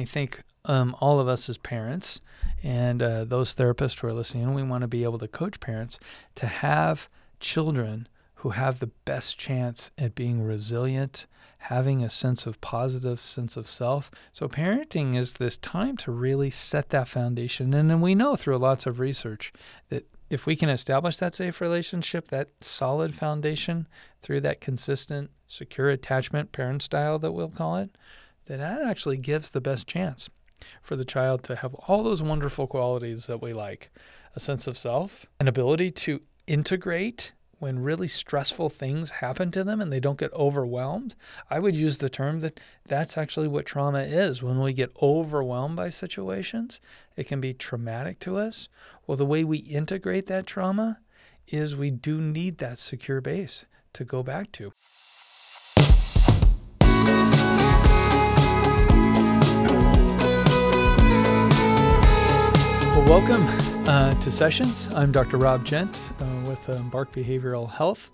I think um, all of us as parents and uh, those therapists who are listening, we want to be able to coach parents to have children who have the best chance at being resilient, having a sense of positive sense of self. So parenting is this time to really set that foundation. And then we know through lots of research that if we can establish that safe relationship, that solid foundation through that consistent, secure attachment parent style that we'll call it, then that actually gives the best chance for the child to have all those wonderful qualities that we like a sense of self, an ability to integrate when really stressful things happen to them and they don't get overwhelmed. I would use the term that that's actually what trauma is. When we get overwhelmed by situations, it can be traumatic to us. Well, the way we integrate that trauma is we do need that secure base to go back to. Welcome uh, to Sessions. I'm Dr. Rob Gent uh, with Embark Behavioral Health.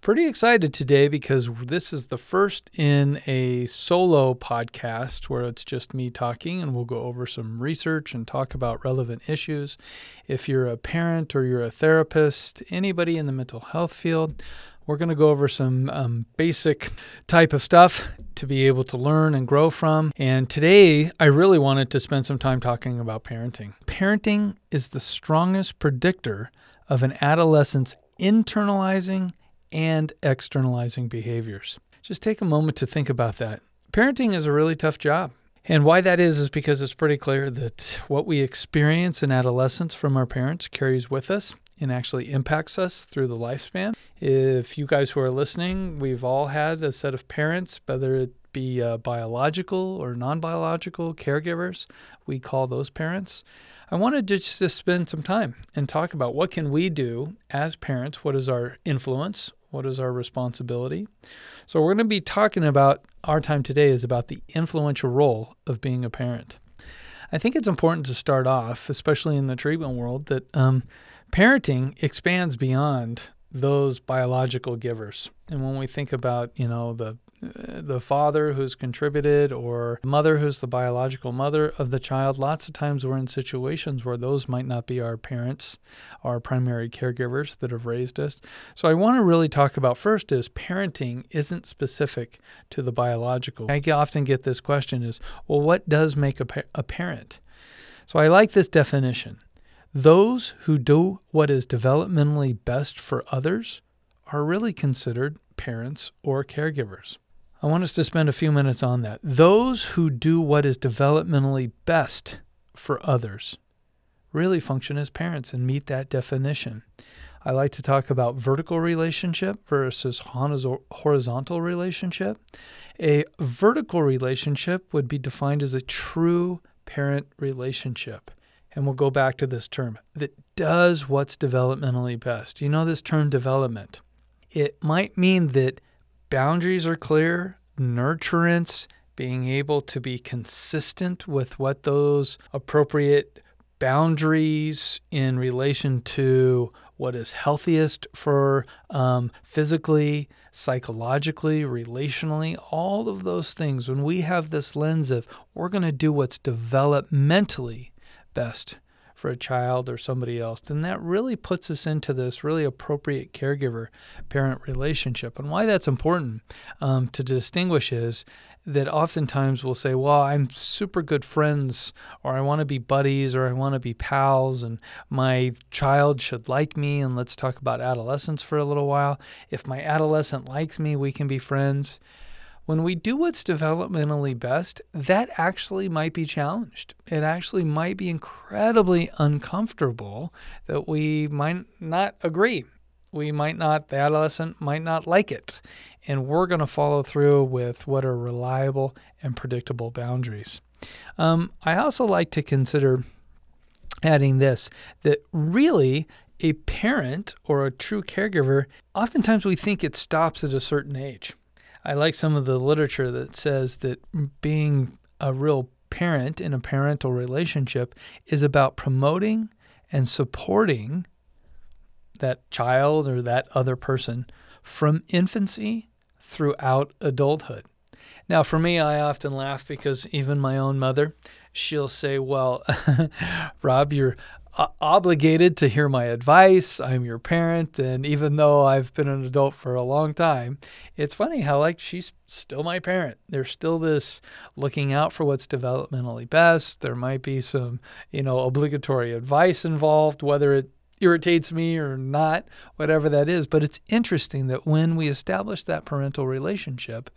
Pretty excited today because this is the first in a solo podcast where it's just me talking, and we'll go over some research and talk about relevant issues. If you're a parent or you're a therapist, anybody in the mental health field, we're going to go over some um, basic type of stuff to be able to learn and grow from. And today, I really wanted to spend some time talking about parenting. Parenting is the strongest predictor of an adolescent's internalizing and externalizing behaviors. Just take a moment to think about that. Parenting is a really tough job. And why that is, is because it's pretty clear that what we experience in adolescence from our parents carries with us and actually impacts us through the lifespan. If you guys who are listening, we've all had a set of parents, whether it be uh, biological or non biological caregivers, we call those parents. I wanted to just to spend some time and talk about what can we do as parents, what is our influence, what is our responsibility. So we're going to be talking about our time today is about the influential role of being a parent. I think it's important to start off, especially in the treatment world, that um, parenting expands beyond those biological givers. And when we think about, you know, the uh, the father who's contributed or mother who's the biological mother of the child, lots of times we're in situations where those might not be our parents, our primary caregivers that have raised us. So I want to really talk about first is parenting isn't specific to the biological. I often get this question is, well, what does make a, pa- a parent? So I like this definition. Those who do what is developmentally best for others are really considered parents or caregivers. I want us to spend a few minutes on that. Those who do what is developmentally best for others really function as parents and meet that definition. I like to talk about vertical relationship versus horizontal relationship. A vertical relationship would be defined as a true parent relationship and we'll go back to this term, that does what's developmentally best. You know this term development. It might mean that boundaries are clear, nurturance, being able to be consistent with what those appropriate boundaries in relation to what is healthiest for um, physically, psychologically, relationally, all of those things. When we have this lens of we're going to do what's developmentally best for a child or somebody else, then that really puts us into this really appropriate caregiver parent relationship. And why that's important um, to distinguish is that oftentimes we'll say, Well, I'm super good friends, or I want to be buddies, or I want to be pals, and my child should like me. And let's talk about adolescence for a little while. If my adolescent likes me, we can be friends when we do what's developmentally best, that actually might be challenged. It actually might be incredibly uncomfortable that we might not agree. We might not, the adolescent might not like it. And we're going to follow through with what are reliable and predictable boundaries. Um, I also like to consider adding this that really a parent or a true caregiver, oftentimes we think it stops at a certain age. I like some of the literature that says that being a real parent in a parental relationship is about promoting and supporting that child or that other person from infancy throughout adulthood. Now, for me, I often laugh because even my own mother, she'll say, Well, Rob, you're obligated to hear my advice. I'm your parent. And even though I've been an adult for a long time, it's funny how, like, she's still my parent. There's still this looking out for what's developmentally best. There might be some, you know, obligatory advice involved, whether it irritates me or not, whatever that is. But it's interesting that when we establish that parental relationship,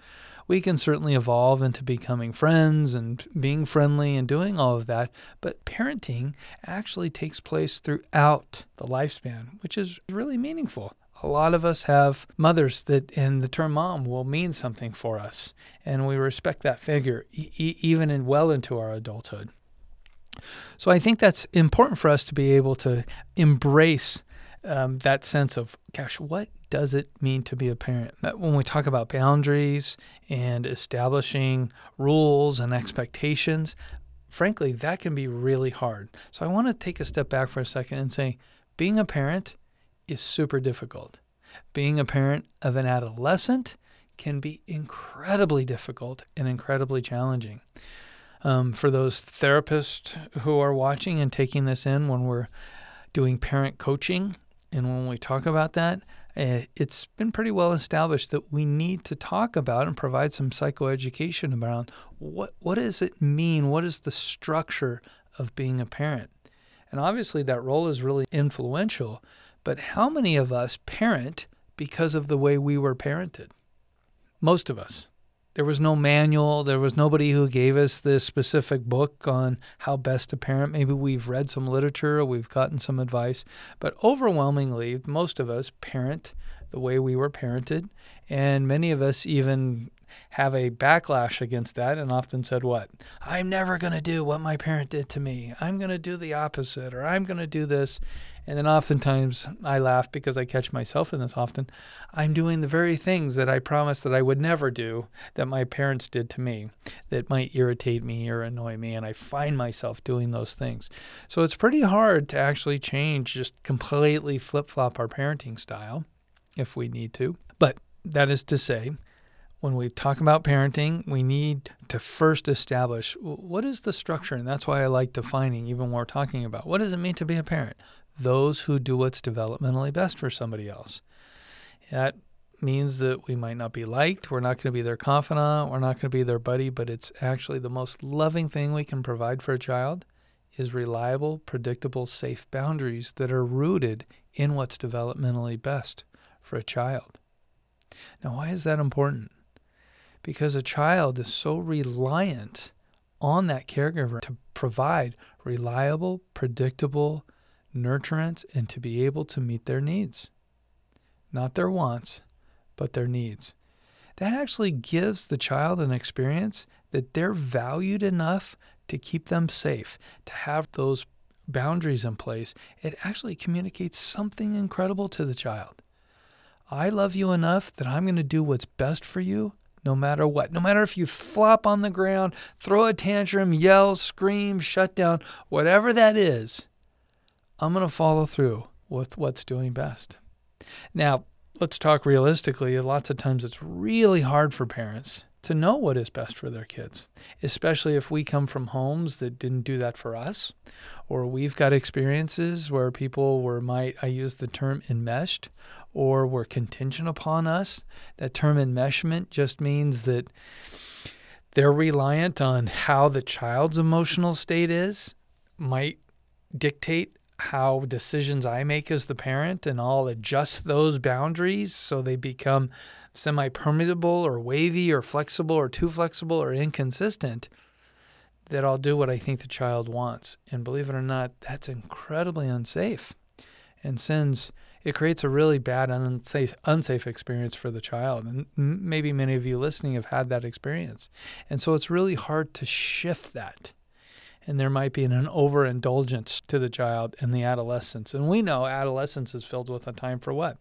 we can certainly evolve into becoming friends and being friendly and doing all of that. But parenting actually takes place throughout the lifespan, which is really meaningful. A lot of us have mothers that, and the term mom will mean something for us, and we respect that figure e- even in well into our adulthood. So I think that's important for us to be able to embrace um, that sense of, gosh, what does it mean to be a parent? When we talk about boundaries and establishing rules and expectations, frankly, that can be really hard. So I want to take a step back for a second and say, being a parent is super difficult. Being a parent of an adolescent can be incredibly difficult and incredibly challenging. Um, for those therapists who are watching and taking this in when we're doing parent coaching, and when we talk about that, eh, it's been pretty well established that we need to talk about and provide some psychoeducation around what what does it mean? What is the structure of being a parent? And obviously that role is really influential, but how many of us parent because of the way we were parented? Most of us. There was no manual. There was nobody who gave us this specific book on how best to parent. Maybe we've read some literature or we've gotten some advice, but overwhelmingly, most of us parent the way we were parented. And many of us even have a backlash against that and often said, What? I'm never going to do what my parent did to me. I'm going to do the opposite, or I'm going to do this. And then oftentimes I laugh because I catch myself in this often. I'm doing the very things that I promised that I would never do that my parents did to me that might irritate me or annoy me. And I find myself doing those things. So it's pretty hard to actually change, just completely flip flop our parenting style if we need to. But that is to say, when we talk about parenting, we need to first establish what is the structure. And that's why I like defining, even when we're talking about what does it mean to be a parent? those who do what's developmentally best for somebody else. That means that we might not be liked. We're not going to be their confidant. We're not going to be their buddy, but it's actually the most loving thing we can provide for a child is reliable, predictable, safe boundaries that are rooted in what's developmentally best for a child. Now, why is that important? Because a child is so reliant on that caregiver to provide reliable, predictable, nurturance, and to be able to meet their needs. Not their wants, but their needs. That actually gives the child an experience that they're valued enough to keep them safe, to have those boundaries in place. It actually communicates something incredible to the child. I love you enough that I'm going to do what's best for you no matter what. No matter if you flop on the ground, throw a tantrum, yell, scream, shut down, whatever that is, I'm going to follow through with what's doing best. Now, let's talk realistically. Lots of times it's really hard for parents to know what is best for their kids, especially if we come from homes that didn't do that for us, or we've got experiences where people were, might, I use the term enmeshed, or were contingent upon us. That term enmeshment just means that they're reliant on how the child's emotional state is, might dictate how decisions I make as the parent and I'll adjust those boundaries so they become semi permeable or wavy or flexible or too flexible or inconsistent, that I'll do what I think the child wants. And believe it or not, that's incredibly unsafe and sends it creates a really bad unsafe unsafe experience for the child and maybe many of you listening have had that experience and so it's really hard to shift that and there might be an overindulgence to the child in the adolescence. And we know adolescence is filled with a time for what?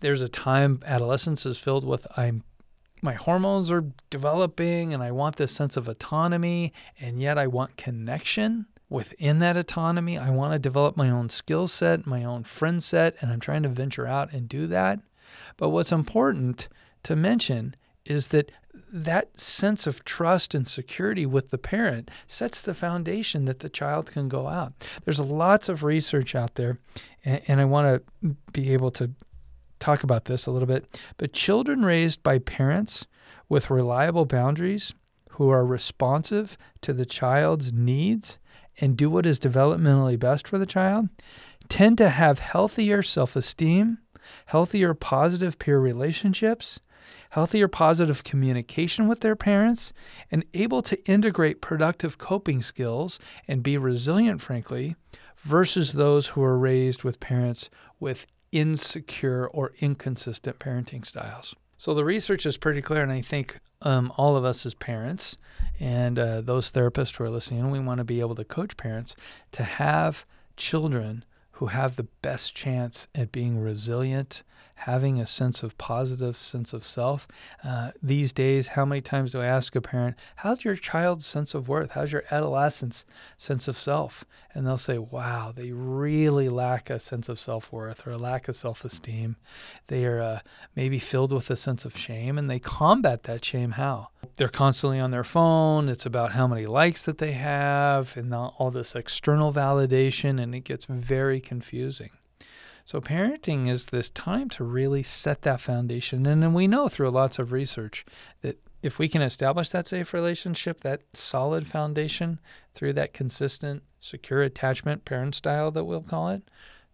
There's a time adolescence is filled with I'm my hormones are developing and I want this sense of autonomy and yet I want connection within that autonomy. I want to develop my own skill set, my own friend set, and I'm trying to venture out and do that. But what's important to mention is that that sense of trust and security with the parent sets the foundation that the child can go out. There's lots of research out there, and, I want to be able to talk about this a little bit. But children raised by parents with reliable boundaries who are responsive to the child's needs and do what is developmentally best for the child tend to have healthier self esteem, healthier positive peer relationships, healthier positive communication with their parents, and able to integrate productive coping skills and be resilient, frankly, versus those who are raised with parents with insecure or inconsistent parenting styles. So the research is pretty clear, and I think um, all of us as parents and uh, those therapists who are listening, we want to be able to coach parents to have children who have the best chance at being resilient, having a sense of positive sense of self. Uh, these days, how many times do I ask a parent, How's your child's sense of worth? How's your adolescent's sense of self? And they'll say, Wow, they really lack a sense of self worth or a lack of self esteem. They are uh, maybe filled with a sense of shame, and they combat that shame how? They're constantly on their phone. It's about how many likes that they have and all this external validation, and it gets very confusing. So, parenting is this time to really set that foundation. And then we know through lots of research that if we can establish that safe relationship, that solid foundation through that consistent, secure attachment parent style that we'll call it,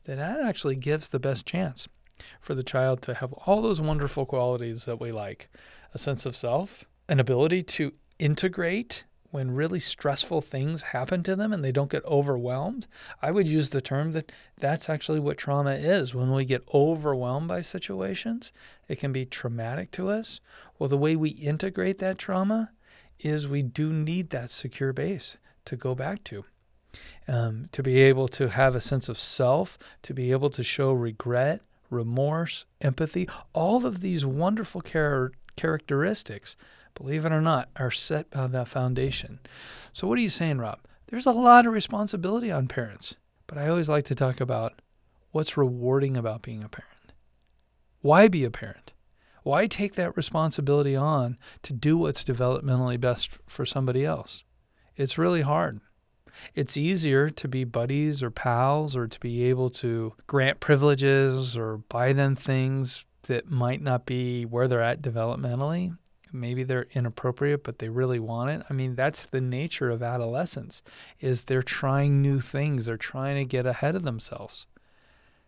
that that actually gives the best chance for the child to have all those wonderful qualities that we like a sense of self, an ability to integrate when really stressful things happen to them and they don't get overwhelmed, I would use the term that that's actually what trauma is. When we get overwhelmed by situations, it can be traumatic to us. Well, the way we integrate that trauma is we do need that secure base to go back to. Um, to be able to have a sense of self, to be able to show regret, remorse, empathy, all of these wonderful char- characteristics believe it or not, are set by that foundation. So, what are you saying, Rob? There's a lot of responsibility on parents, but I always like to talk about what's rewarding about being a parent. Why be a parent? Why take that responsibility on to do what's developmentally best for somebody else? It's really hard. It's easier to be buddies or pals or to be able to grant privileges or buy them things that might not be where they're at developmentally maybe they're inappropriate but they really want it. I mean that's the nature of adolescence is they're trying new things. They're trying to get ahead of themselves.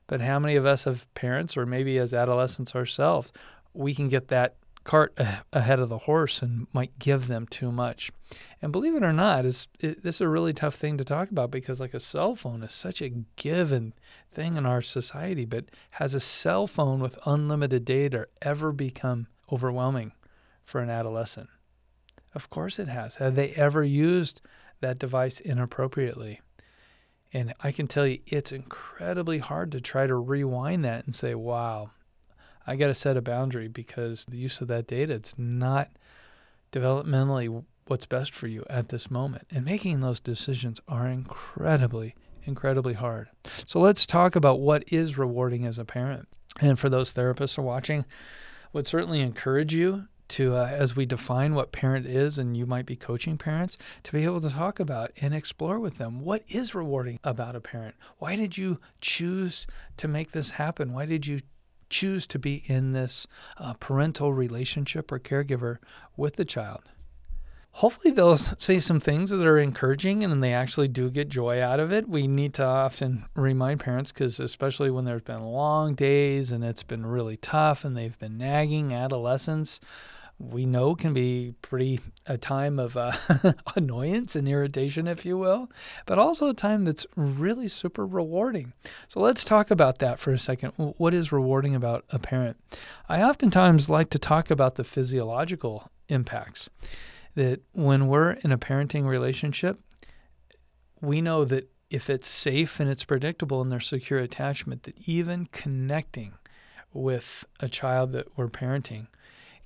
But how many of us have parents or maybe as adolescents ourselves we can get that cart ahead of the horse and might give them too much. And believe it or not is it, this is a really tough thing to talk about because like a cell phone is such a given thing in our society but has a cell phone with unlimited data ever become overwhelming for an adolescent? Of course it has. Have they ever used that device inappropriately? And I can tell you, it's incredibly hard to try to rewind that and say, wow, I got to set a boundary because the use of that data, it's not developmentally what's best for you at this moment. And making those decisions are incredibly, incredibly hard. So let's talk about what is rewarding as a parent. And for those therapists who are watching, would certainly encourage you to uh, as we define what parent is and you might be coaching parents to be able to talk about and explore with them what is rewarding about a parent. Why did you choose to make this happen? Why did you choose to be in this uh, parental relationship or caregiver with the child hopefully they'll say some things that are encouraging and they actually do get joy out of it we need to often remind parents because especially when there's been long days and it's been really tough and they've been nagging adolescents we know can be pretty a time of uh, annoyance and irritation, if you will, but also a time that's really super rewarding. So let's talk about that for a second. What is rewarding about a parent? I oftentimes like to talk about the physiological impacts. That when we're in a parenting relationship, we know that if it's safe and it's predictable and there's secure attachment, that even connecting with a child that we're parenting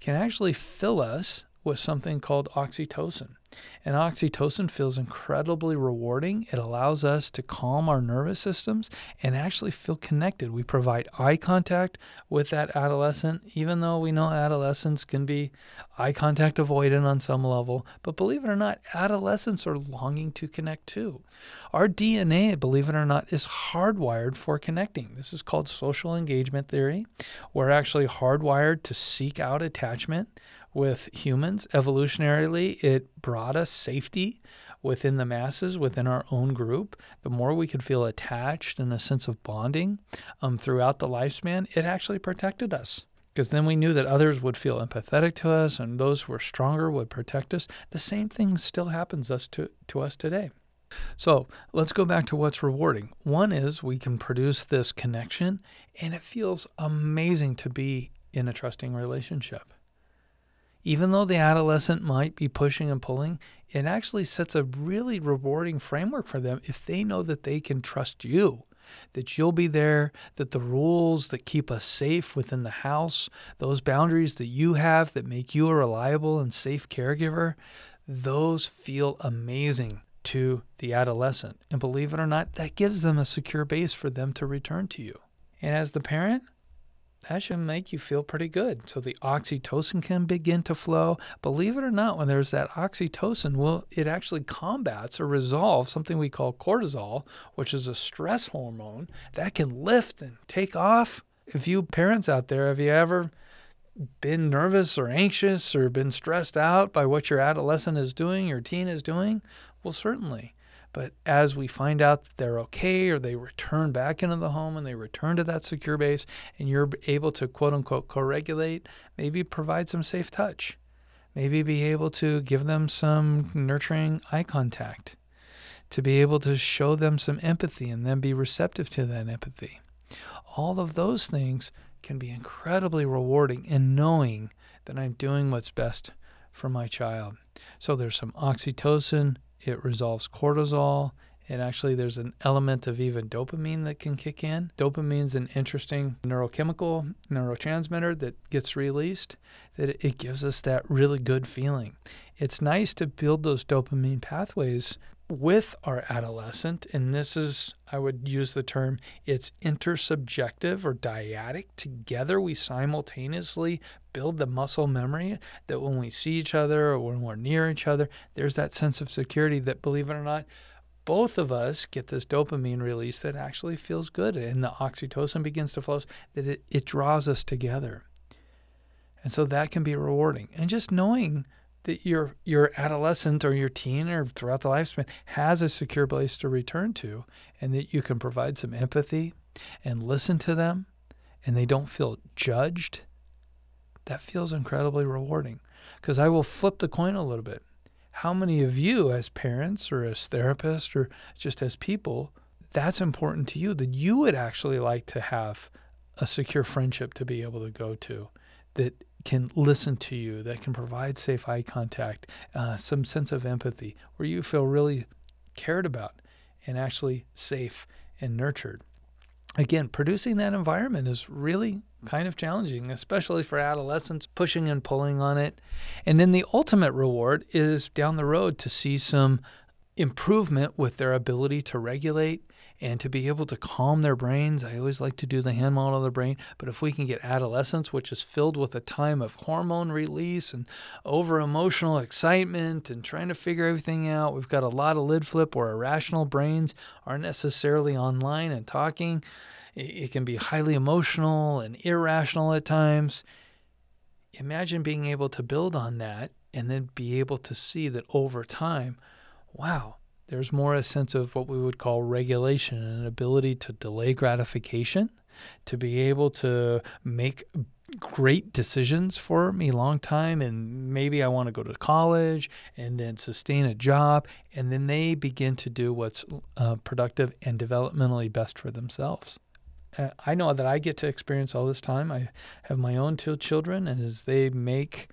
can actually fill us with something called oxytocin. And oxytocin feels incredibly rewarding. It allows us to calm our nervous systems and actually feel connected. We provide eye contact with that adolescent, even though we know adolescents can be eye contact avoidant on some level. But believe it or not, adolescents are longing to connect too. Our DNA, believe it or not, is hardwired for connecting. This is called social engagement theory. We're actually hardwired to seek out attachment with humans. Evolutionarily, it brought us safety within the masses, within our own group. The more we could feel attached and a sense of bonding um, throughout the lifespan, it actually protected us. Because then we knew that others would feel empathetic to us and those who were stronger would protect us. The same thing still happens us to, to us today. So let's go back to what's rewarding. One is we can produce this connection, and it feels amazing to be in a trusting relationship even though the adolescent might be pushing and pulling, it actually sets a really rewarding framework for them if they know that they can trust you, that you'll be there, that the rules that keep us safe within the house, those boundaries that you have that make you a reliable and safe caregiver, those feel amazing to the adolescent. And believe it or not, that gives them a secure base for them to return to you. And as the parent, that should make you feel pretty good. So the oxytocin can begin to flow. Believe it or not, when there's that oxytocin, well, it actually combats or resolves something we call cortisol, which is a stress hormone that can lift and take off. If you parents out there, have you ever been nervous or anxious or been stressed out by what your adolescent is doing, your teen is doing? Well, certainly. But as we find out that they're okay or they return back into the home and they return to that secure base and you're able to quote unquote co regulate, maybe provide some safe touch. Maybe be able to give them some nurturing eye contact, to be able to show them some empathy and then be receptive to that empathy. All of those things can be incredibly rewarding in knowing that I'm doing what's best for my child. So there's some oxytocin, it resolves cortisol. And actually, there's an element of even dopamine that can kick in. Dopamine's an interesting neurochemical neurotransmitter that gets released, that it gives us that really good feeling. It's nice to build those dopamine pathways with our adolescent, and this is, I would use the term, it's intersubjective or dyadic. Together, we simultaneously build the muscle memory that when we see each other or when we're near each other, there's that sense of security that, believe it or not, both of us get this dopamine release that actually feels good and the oxytocin begins to flow, that it, it draws us together. And so that can be rewarding. And just knowing that your your adolescent or your teen or throughout the lifespan has a secure place to return to and that you can provide some empathy and listen to them and they don't feel judged that feels incredibly rewarding. Because I will flip the coin a little bit. How many of you as parents or as therapists or just as people that's important to you that you would actually like to have a secure friendship to be able to go to that can listen to you, that can provide safe eye contact, uh, some sense of empathy, where you feel really cared about and actually safe and nurtured. Again, producing that environment is really kind of challenging, especially for adolescents pushing and pulling on it. And then the ultimate reward is down the road to see some improvement with their ability to regulate and to be able to calm their brains. I always like to do the hand model of the brain, but if we can get adolescence, which is filled with a time of hormone release and over emotional excitement and trying to figure everything out, we've got a lot of lid flip where irrational brains aren't necessarily online and talking. It can be highly emotional and irrational at times. Imagine being able to build on that and then be able to see that over time, wow, there's more a sense of what we would call regulation and an ability to delay gratification, to be able to make great decisions for me long time and maybe I want to go to college and then sustain a job and then they begin to do what's uh, productive and developmentally best for themselves. Uh, I know that I get to experience all this time. I have my own two children and as they make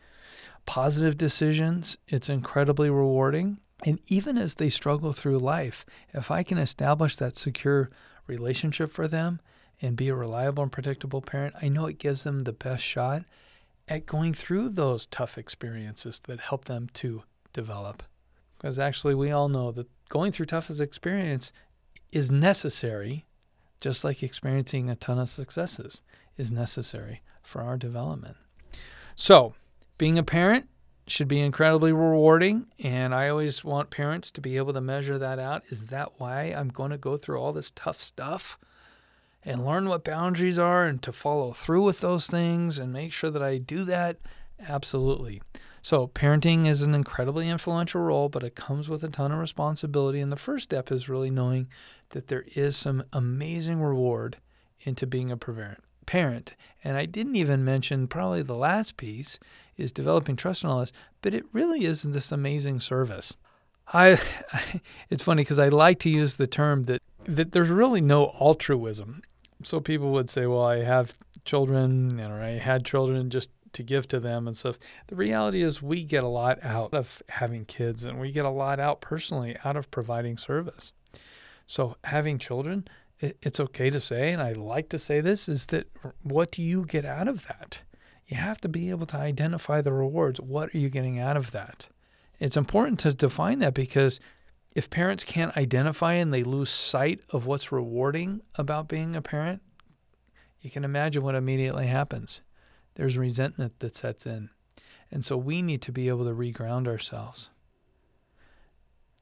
positive decisions, it's incredibly rewarding and even as they struggle through life, if I can establish that secure relationship for them and be a reliable and predictable parent, I know it gives them the best shot at going through those tough experiences that help them to develop. Because actually, we all know that going through toughest experience is necessary, just like experiencing a ton of successes is necessary for our development. So, being a parent should be incredibly rewarding. And I always want parents to be able to measure that out. Is that why I'm going to go through all this tough stuff and learn what boundaries are and to follow through with those things and make sure that I do that? Absolutely. So, parenting is an incredibly influential role, but it comes with a ton of responsibility. And the first step is really knowing that there is some amazing reward into being a parent. And I didn't even mention probably the last piece is developing trust and all this, but it really is this amazing service. I, it's funny because I like to use the term that that there's really no altruism. So people would say, "Well, I have children, or I had children just to give to them and stuff." The reality is, we get a lot out of having kids, and we get a lot out personally out of providing service. So having children it's okay to say, and I like to say this, is that what do you get out of that? You have to be able to identify the rewards. What are you getting out of that? It's important to define that because if parents can't identify and they lose sight of what's rewarding about being a parent, you can imagine what immediately happens. There's resentment that sets in. And so we need to be able to reground ourselves.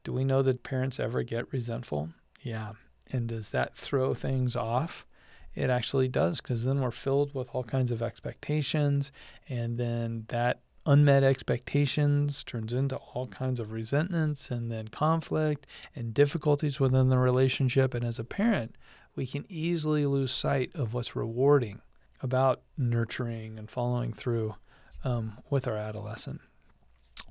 Do we know that parents ever get resentful? Yeah, and does that throw things off? It actually does, because then we're filled with all kinds of expectations, and then that unmet expectations turns into all kinds of resentments and then conflict and difficulties within the relationship. And as a parent, we can easily lose sight of what's rewarding about nurturing and following through um, with our adolescent.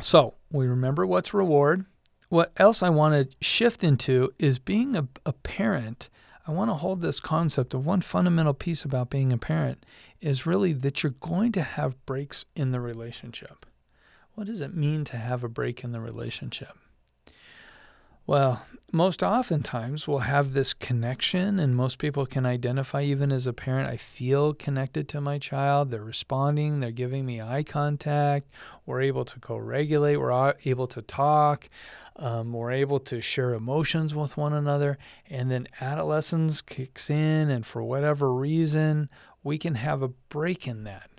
So we remember what's reward, what else I want to shift into is being a, a parent. I want to hold this concept of one fundamental piece about being a parent is really that you're going to have breaks in the relationship. What does it mean to have a break in the relationship? Well, most oftentimes we'll have this connection, and most people can identify, even as a parent, I feel connected to my child. They're responding, they're giving me eye contact. We're able to co regulate, we're able to talk. Um, we're able to share emotions with one another, and then adolescence kicks in, and for whatever reason, we can have a break in that.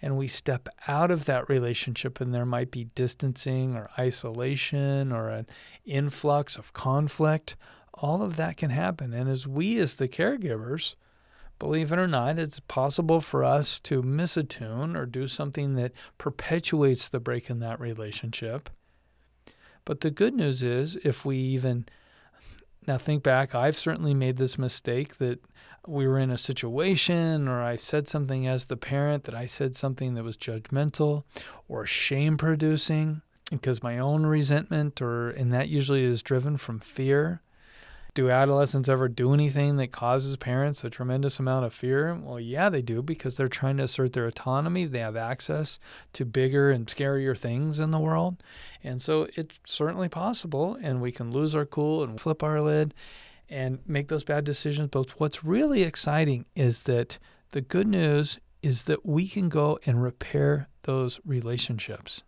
And we step out of that relationship, and there might be distancing or isolation or an influx of conflict. All of that can happen. And as we, as the caregivers, believe it or not, it's possible for us to misattune or do something that perpetuates the break in that relationship. But the good news is, if we even now think back, I've certainly made this mistake that we were in a situation or I said something as the parent that I said something that was judgmental or shame producing because my own resentment or and that usually is driven from fear do adolescents ever do anything that causes parents a tremendous amount of fear? Well, yeah, they do because they're trying to assert their autonomy. They have access to bigger and scarier things in the world. And so it's certainly possible, and we can lose our cool and flip our lid and make those bad decisions. But what's really exciting is that the good news is that we can go and repair those relationships.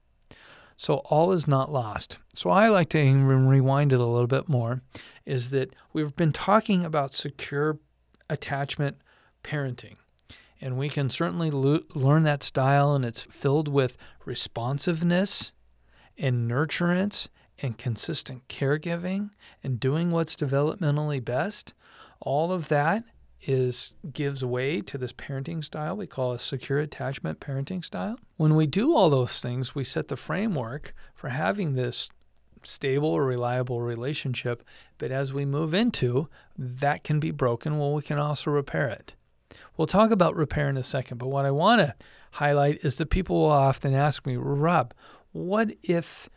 So all is not lost. So I like to even rewind it a little bit more is that we've been talking about secure attachment parenting. And we can certainly lo- learn that style, and it's filled with responsiveness and nurturance and consistent caregiving and doing what's developmentally best. All of that is gives way to this parenting style we call a secure attachment parenting style. When we do all those things, we set the framework for having this stable or reliable relationship, but as we move into that can be broken, well we can also repair it. We'll talk about repair in a second, but what I want to highlight is that people will often ask me, "Rob, what if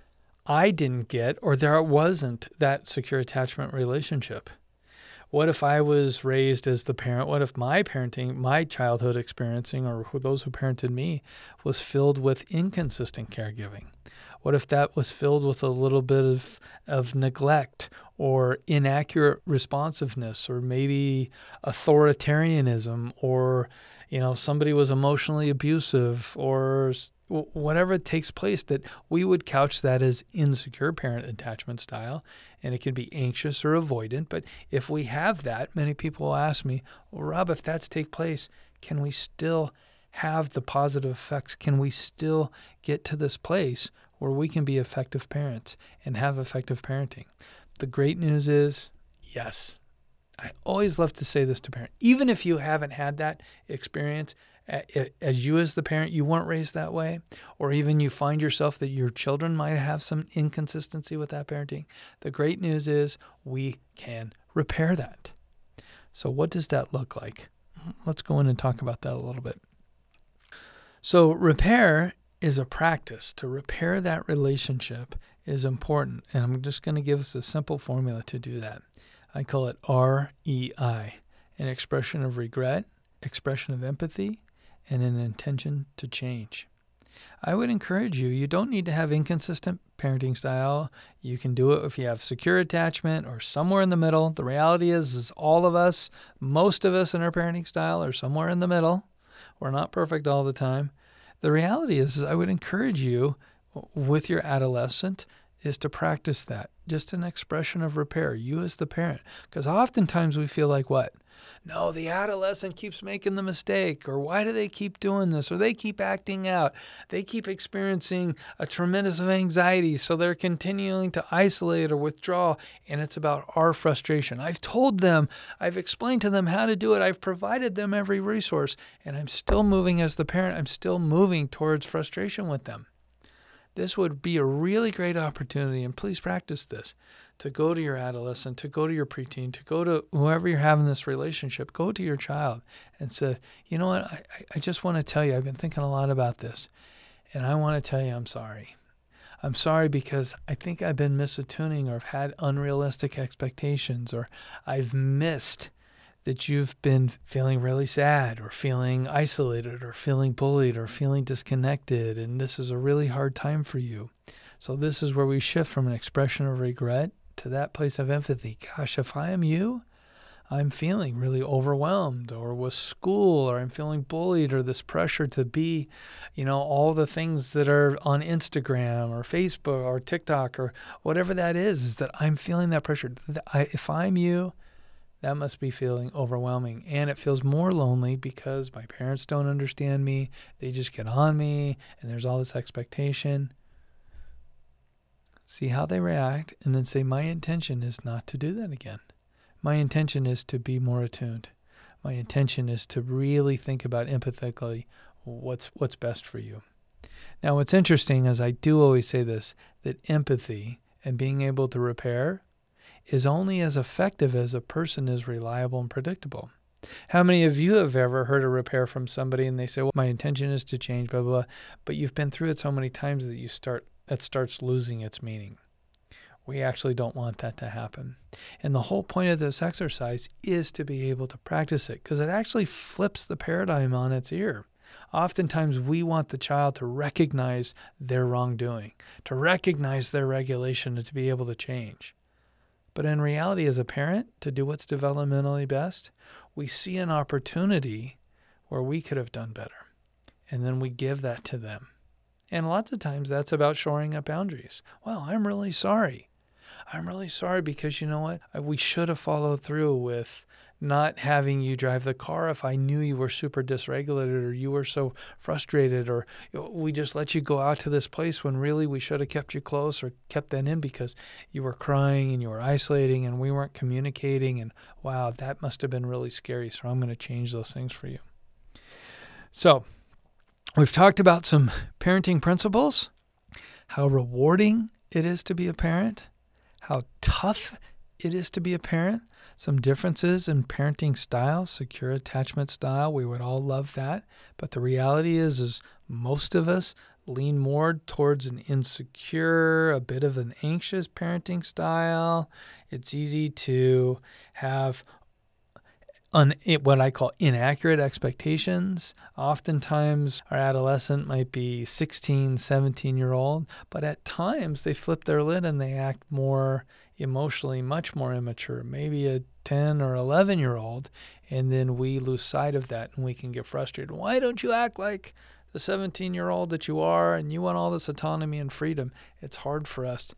I didn't get or there wasn't that secure attachment relationship?" What if I was raised as the parent? What if my parenting, my childhood experiencing, or those who parented me, was filled with inconsistent caregiving? What if that was filled with a little bit of, of neglect or inaccurate responsiveness or maybe authoritarianism or you know somebody was emotionally abusive or whatever takes place that we would couch that as insecure parent attachment style and it can be anxious or avoidant. But if we have that many people will ask me well rob if that's take place can we still have the positive effects? Can we still get to this place where we can be effective parents and have effective parenting? The great news is yes. I always love to say this to parents. Even if you haven't had that experience, as you as the parent, you weren't raised that way, or even you find yourself that your children might have some inconsistency with that parenting, the great news is we can repair that. So, what does that look like? Let's go in and talk about that a little bit. So, repair is a practice. To repair that relationship is important. And I'm just going to give us a simple formula to do that. I call it REI, an expression of regret, expression of empathy, and an intention to change. I would encourage you, you don't need to have inconsistent parenting style. You can do it if you have secure attachment or somewhere in the middle. The reality is is all of us, most of us in our parenting style are somewhere in the middle. We're not perfect all the time. The reality is, is I would encourage you with your adolescent is to practice that. Just an expression of repair, you as the parent. Because oftentimes we feel like what? No, the adolescent keeps making the mistake, or why do they keep doing this, or they keep acting out. They keep experiencing a tremendous of anxiety, so they're continuing to isolate or withdraw, and it's about our frustration. I've told them, I've explained to them how to do it, I've provided them every resource, and I'm still moving as the parent, I'm still moving towards frustration with them this would be a really great opportunity, and please practice this to go to your adolescent, to go to your preteen, to go to whoever you're having this relationship, go to your child and say, you know what, I, I just want to tell you, I've been thinking a lot about this, and I want to tell you I'm sorry. I'm sorry because I think I've been misattuning or I've had unrealistic expectations or I've missed that you've been feeling really sad or feeling isolated or feeling bullied or feeling disconnected, and this is a really hard time for you. So, this is where we shift from an expression of regret to that place of empathy. Gosh, if I am you, I'm feeling really overwhelmed or with school or I'm feeling bullied or this pressure to be, you know, all the things that are on Instagram or Facebook or TikTok or whatever that is, is that I'm feeling that pressure. If I'm you, that must be feeling overwhelming. And it feels more lonely because my parents don't understand me. They just get on me, and there's all this expectation. See how they react, and then say, My intention is not to do that again. My intention is to be more attuned. My intention is to really think about empathetically what's what's best for you. Now, what's interesting is I do always say this that empathy and being able to repair is only as effective as a person is reliable and predictable. How many of you have ever heard a repair from somebody and they say, "Well, my intention is to change, blah blah,", blah but you've been through it so many times that you start that starts losing its meaning. We actually don't want that to happen. And the whole point of this exercise is to be able to practice it because it actually flips the paradigm on its ear. Oftentimes, we want the child to recognize their wrongdoing, to recognize their regulation, and to be able to change. But in reality, as a parent, to do what's developmentally best, we see an opportunity where we could have done better. And then we give that to them. And lots of times that's about shoring up boundaries. Well, I'm really sorry. I'm really sorry because you know what? We should have followed through with not having you drive the car if I knew you were super dysregulated or you were so frustrated or we just let you go out to this place when really we should have kept you close or kept that in because you were crying and you were isolating and we weren't communicating and wow that must have been really scary so I'm going to change those things for you. So, we've talked about some parenting principles, how rewarding it is to be a parent, how tough it is to be a parent, some differences in parenting style, secure attachment style. We would all love that. But the reality is is most of us lean more towards an insecure, a bit of an anxious parenting style. It's easy to have un, eh, what I call inaccurate expectations. Oftentimes, our adolescent might be 16, 17 year old, but at times they flip their lid and they act more emotionally, much more immature, maybe a 10 or 11 year old. And then we lose sight of that and we can get frustrated. Why don't you act like the 17 year old that you are and you want all this autonomy and freedom? It's hard for us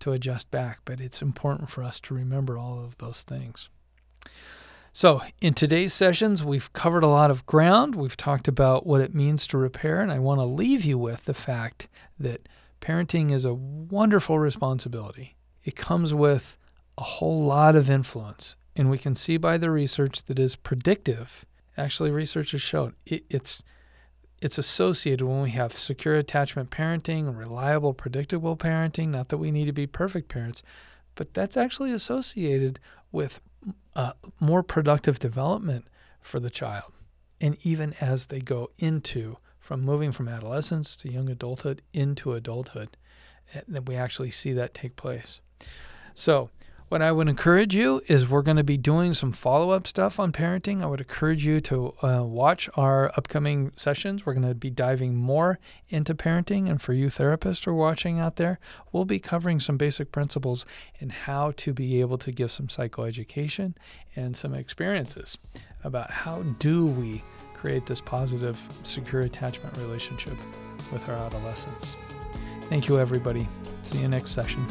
to adjust back, but it's important for us to remember all of those things. So, in today's sessions, we've covered a lot of ground. We've talked about what it means to repair, and I want to leave you with the fact that parenting is a wonderful responsibility. It comes with a whole lot of influence, and we can see by the research that is predictive. Actually, research has shown it, it's it's associated when we have secure attachment parenting, reliable, predictable parenting. Not that we need to be perfect parents, but that's actually associated with uh, more productive development for the child. And even as they go into, from moving from adolescence to young adulthood into adulthood, eh, that we actually see that take place. So, what I would encourage you is we're going to be doing some follow up stuff on parenting. I would encourage you to uh, watch our upcoming sessions. We're going to be diving more into parenting. And for you therapists who are watching out there, we'll be covering some basic principles and how to be able to give some psychoeducation and some experiences about how do we create this positive, secure attachment relationship with our adolescents. Thank you, everybody. See you next session.